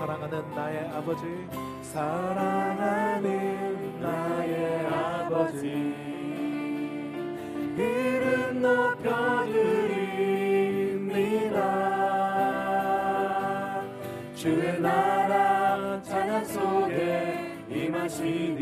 사랑하는 나의 아버지. 사랑하는 나의 아버지. 이름 높여드립니다. 주의 나라 찬양 속에 임하시니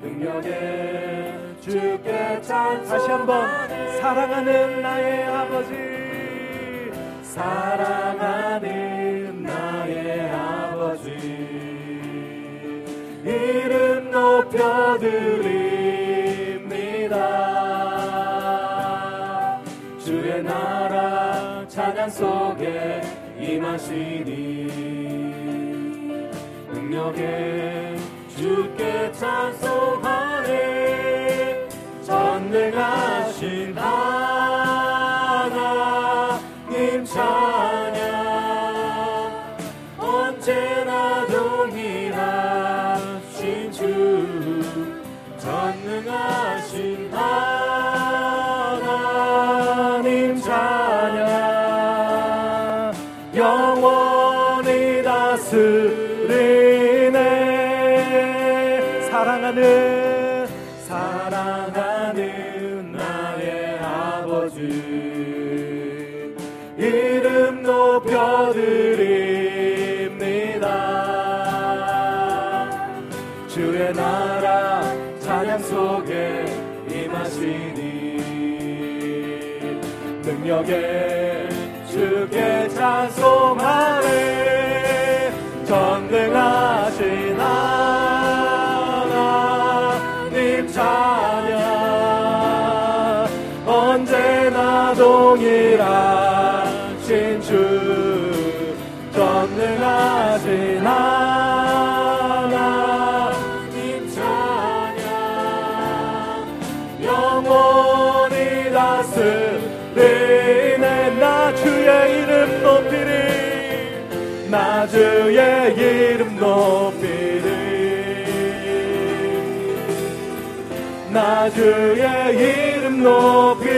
능력에 주께 찬송 다시 한번 사랑하는 나의 아버지. 사랑하는 높여드립니다. 주의 나라 찬양 속에 임하시니 능력에 주께 찬송하네. 전능하신 하나님 높여드립니다. 주의 나라 찬양 속에 임하시니 능력에 주께 찬송하네 주의 이름 높이리. 나 주의 이름 높이리.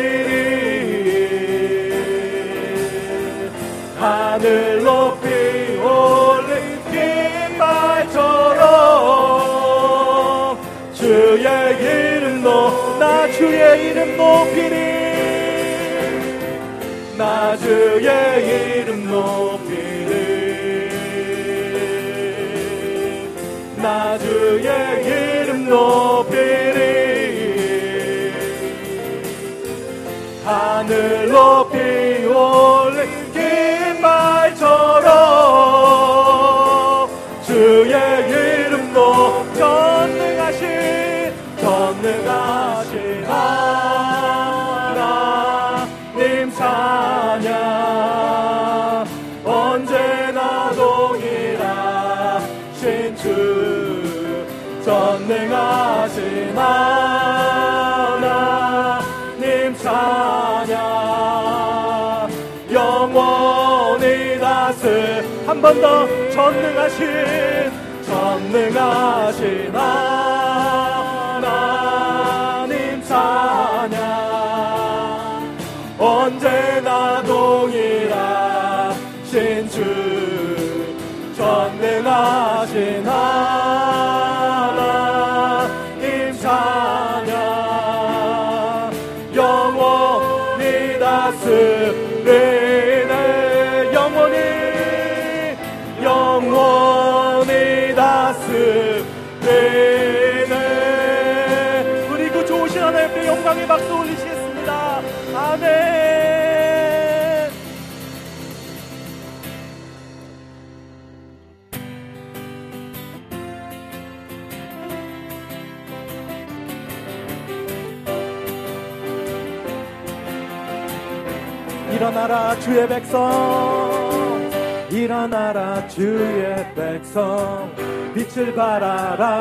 하늘 높이 올린 깃발처럼 주의 이름 높나 주의 이름 높이리. 나 주의 이름 높 나 주의 이름 높이리. 하늘 높이 올 전능하신 전능하신 하나님 찬양 언제나 동일하신 주 전능하신 하나님 찬양 영원히 다스리네. 영원히 일어나라 주의 백성. 일어나라 주의 백성. 빛을 발하라.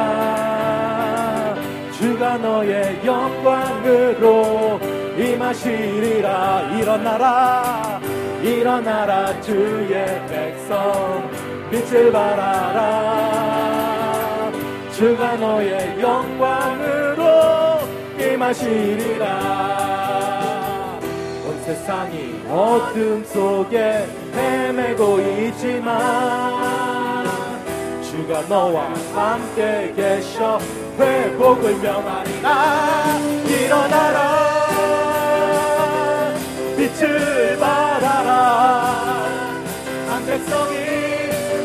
주가 너의 영광으로 임하시리라. 일어나라 일어나라 주의 백성. 빛을 발하라. 주가 너의 영광으로 임하시리라. 온 세상이 어둠 속에 헤매고 있지만 주가 너와 함께 계셔 회복을 명하리라. 일어나라. 빛을 발하라. 한 백성이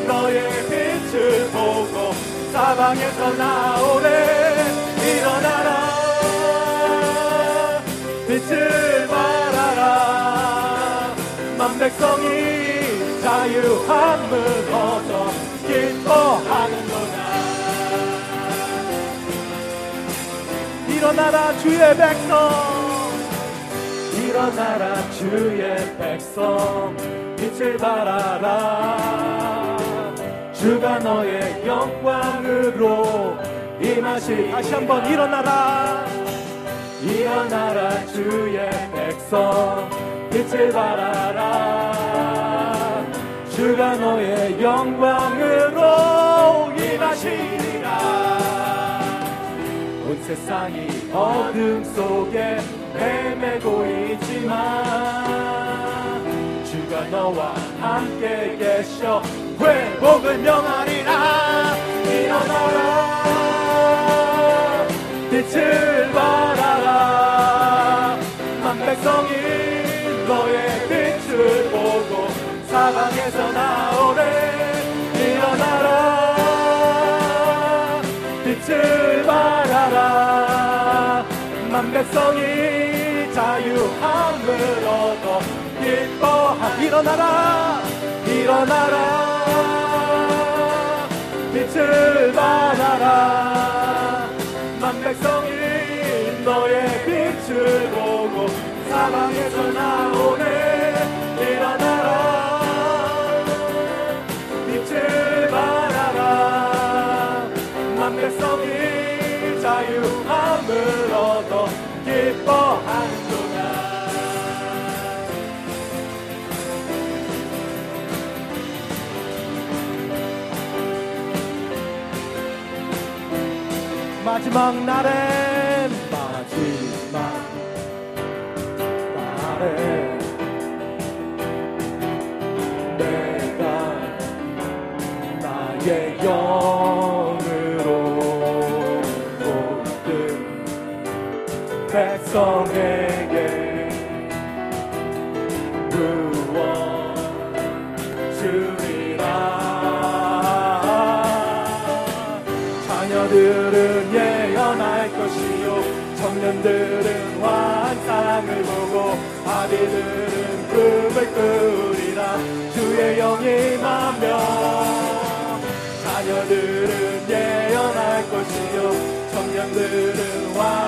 너의 빛을 보고 사방에서 나오네 백성이 자유함을 얻어 기뻐하는도다. 일어나라 주의 백성. 일어나라 주의 백성. 빛을 발하라. 주가 너의 영광으로 임하시 다시 한번 일어나라. 일어나라 주의 백성. 빛을 발하라 주가 너의 영광으로 임하시리라. 온 세상이 어둠 속에 헤매고 있지만 주가 너와 함께 계셔 회복을 명하리라. 일어나라. 빛을 발하라. 한 백성이 사방에서 나오네 일어나라. 빛을 발하라. 만 백성이 자유함을 얻어 기뻐하 일어나라 일어나라. 빛을 발하라. 만 백성이 너의 빛을 보고 사방에서 나오네 마지막 날에 마지막 청년들은 환상을 보고 아비들은 꿈을 꾸리라. 주의 영이 임하며 자녀들은 예언할 것이요. 청년들은 환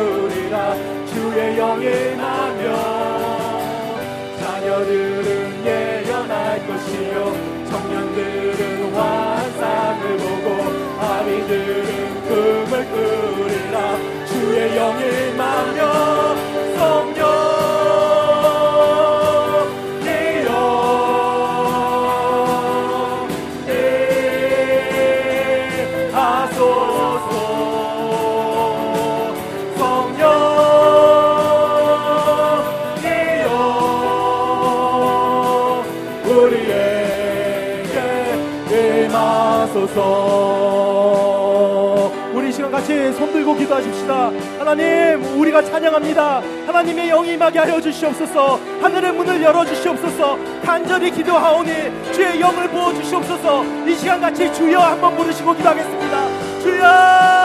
임하소서. 우리 이 시간 같이 손 들고 기도하십시다. 하나님 우리가 찬양합니다. 하나님의 영이 임하게 하여 주시옵소서. 하늘의 문을 열어 주시옵소서. 간절히 기도하오니 주의 영을 부어 주시옵소서. 이 시간 같이 주여 한번 부르시고 기도하겠습니다. 주여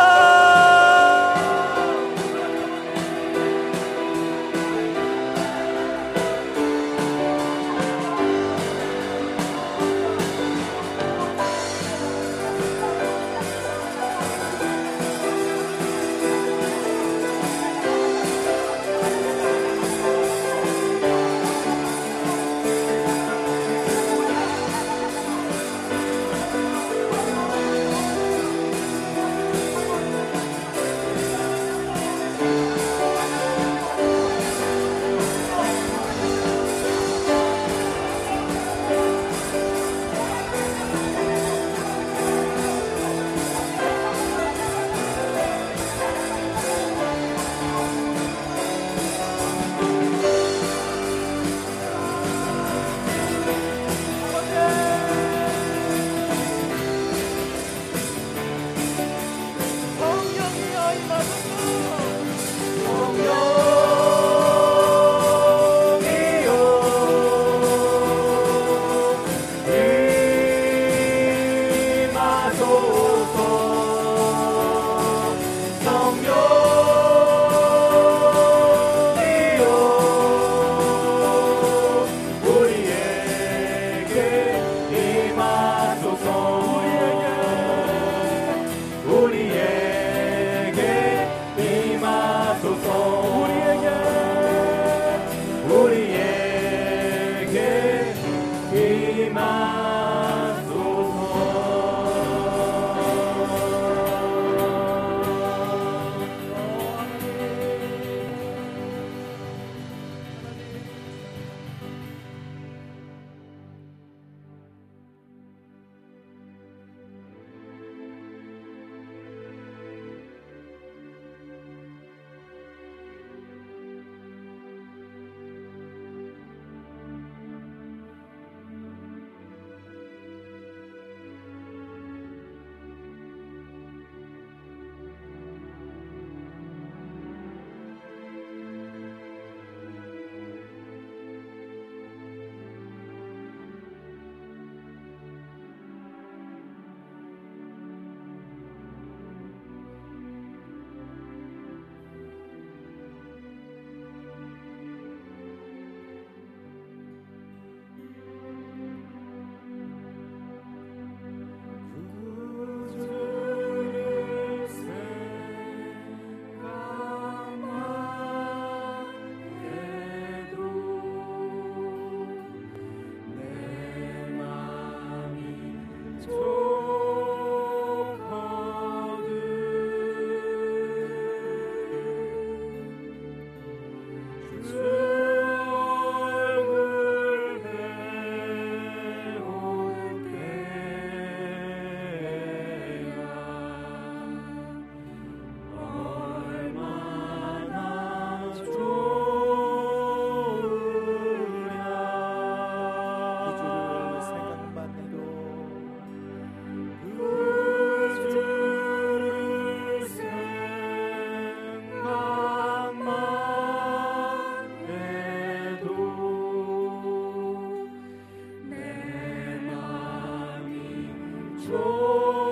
joy.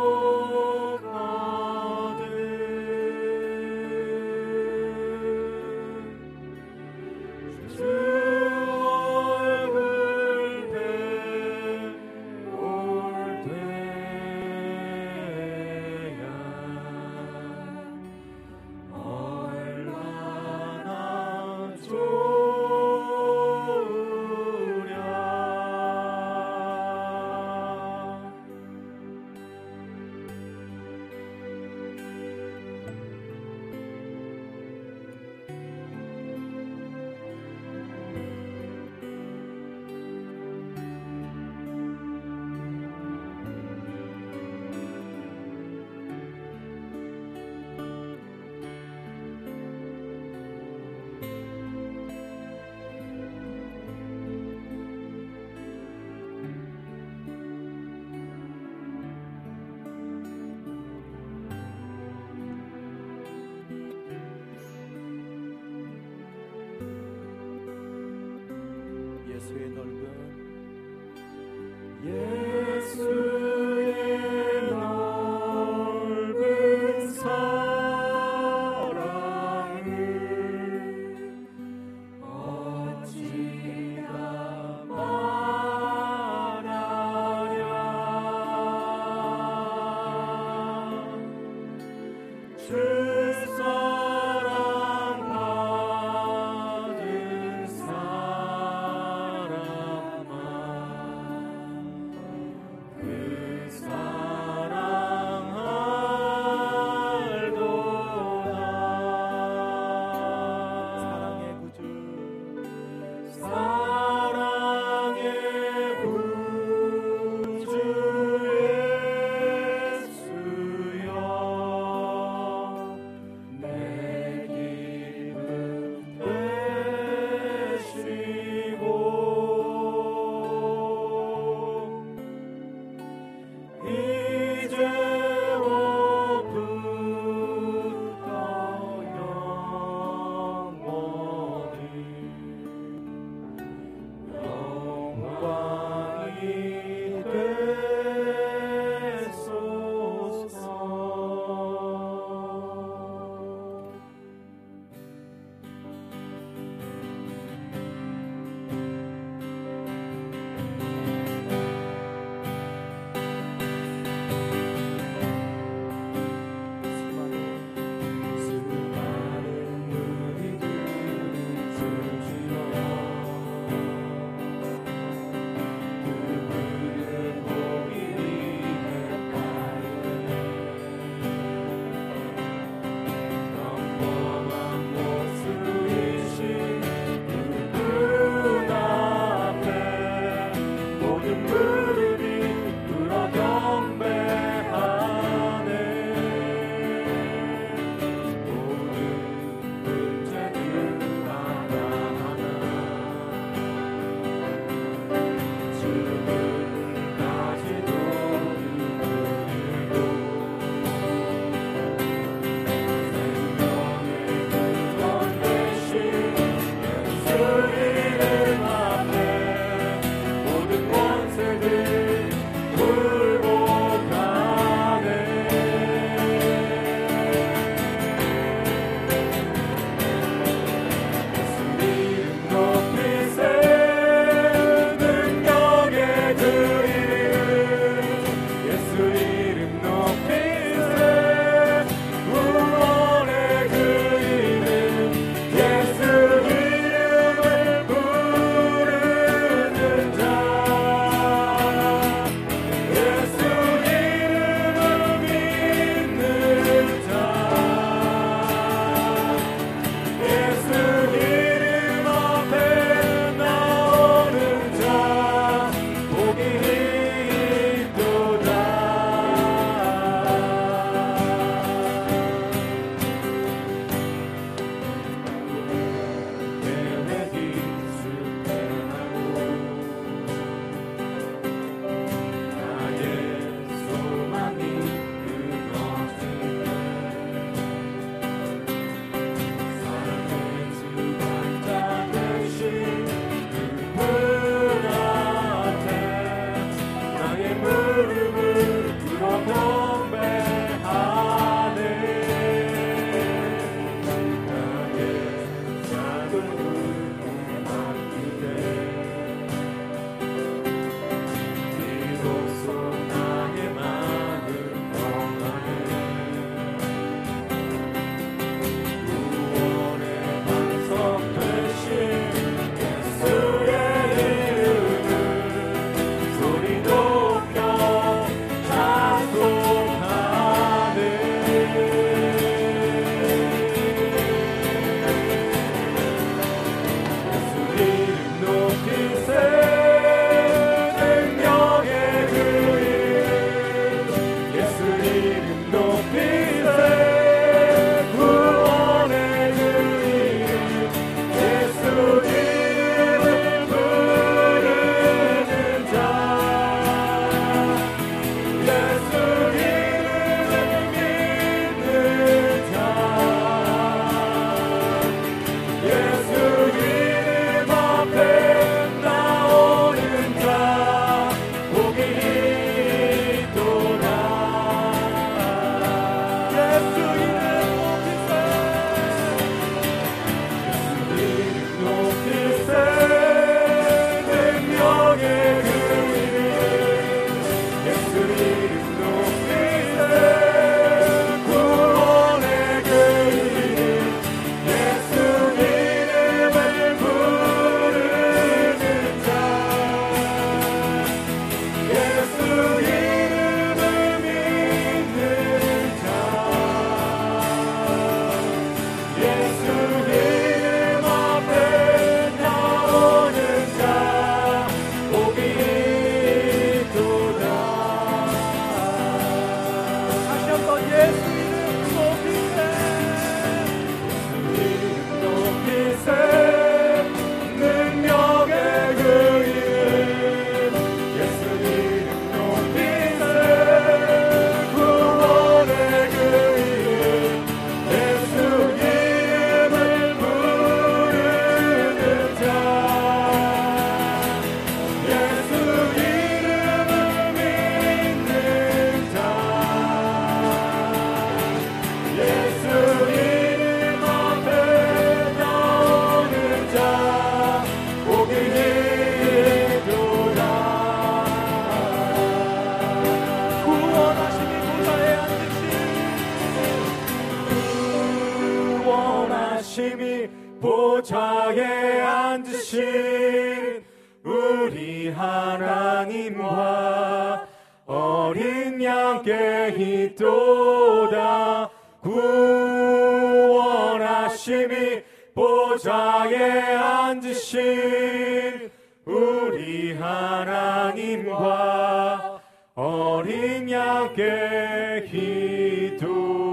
기도다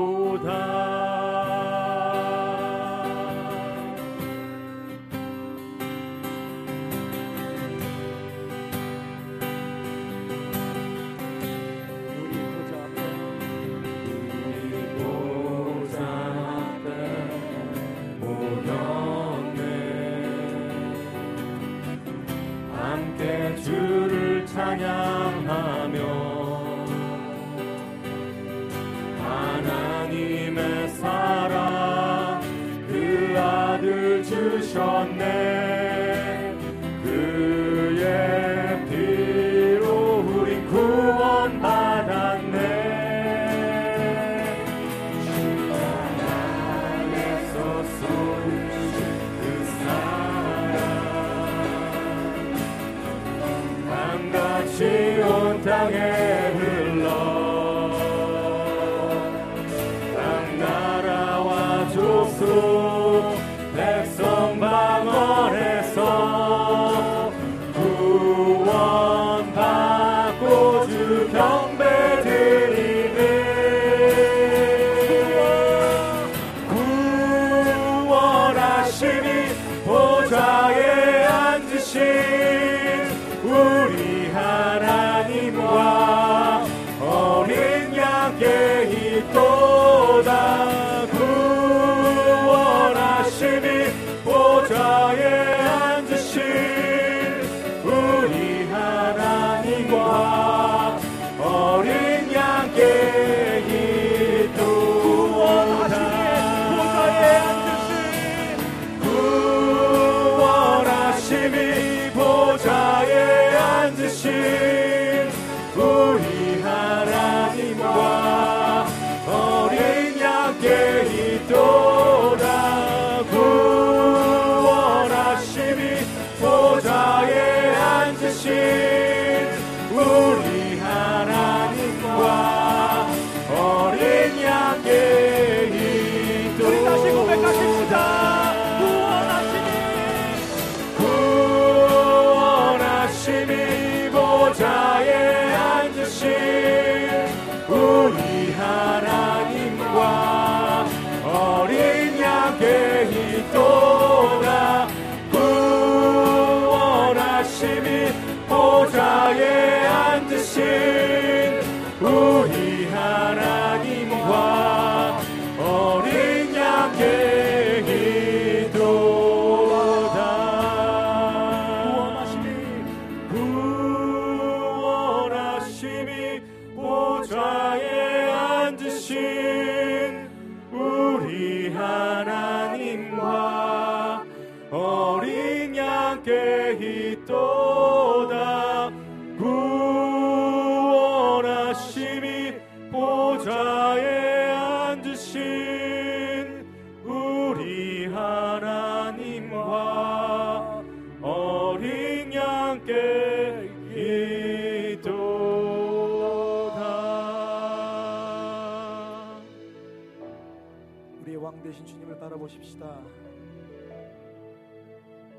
again.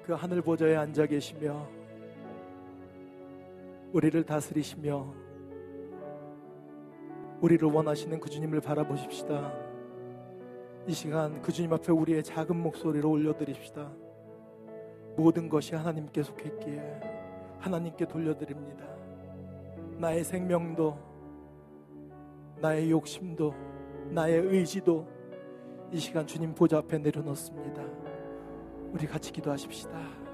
그 하늘 보좌에 앉아 계시며 우리를 다스리시며 우리를 원하시는 그 주님을 바라보십시다. 이 시간 그 주님 앞에 우리의 작은 목소리로 올려드립시다. 모든 것이 하나님께 속했기에 하나님께 돌려드립니다. 나의 생명도, 나의 욕심도, 나의 의지도 이 시간 주님 보좌 앞에 내려놓습니다. 우리 같이 기도하십시다.